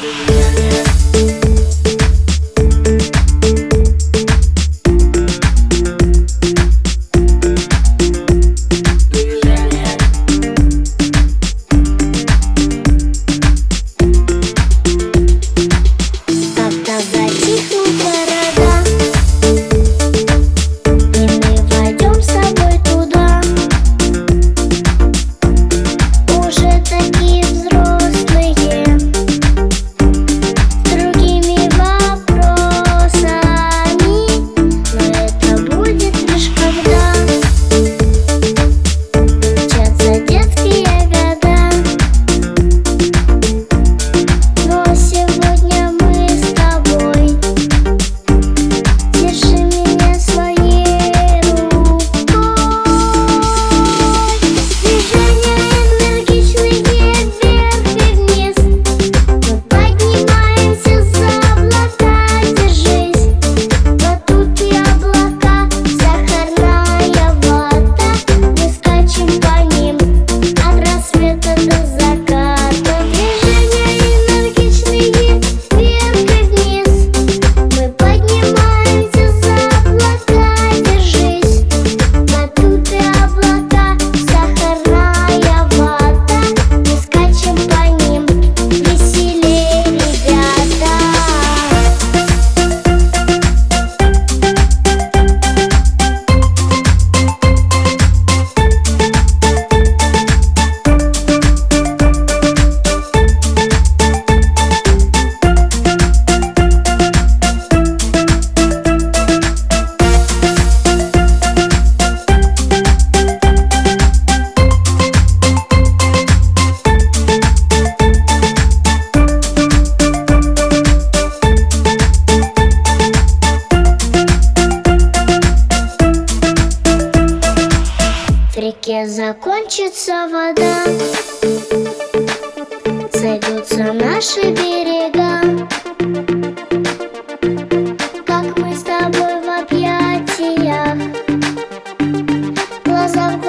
Música закончится вода, сойдутся наши берега. Как мы с тобой в объятиях, глаза в глаза.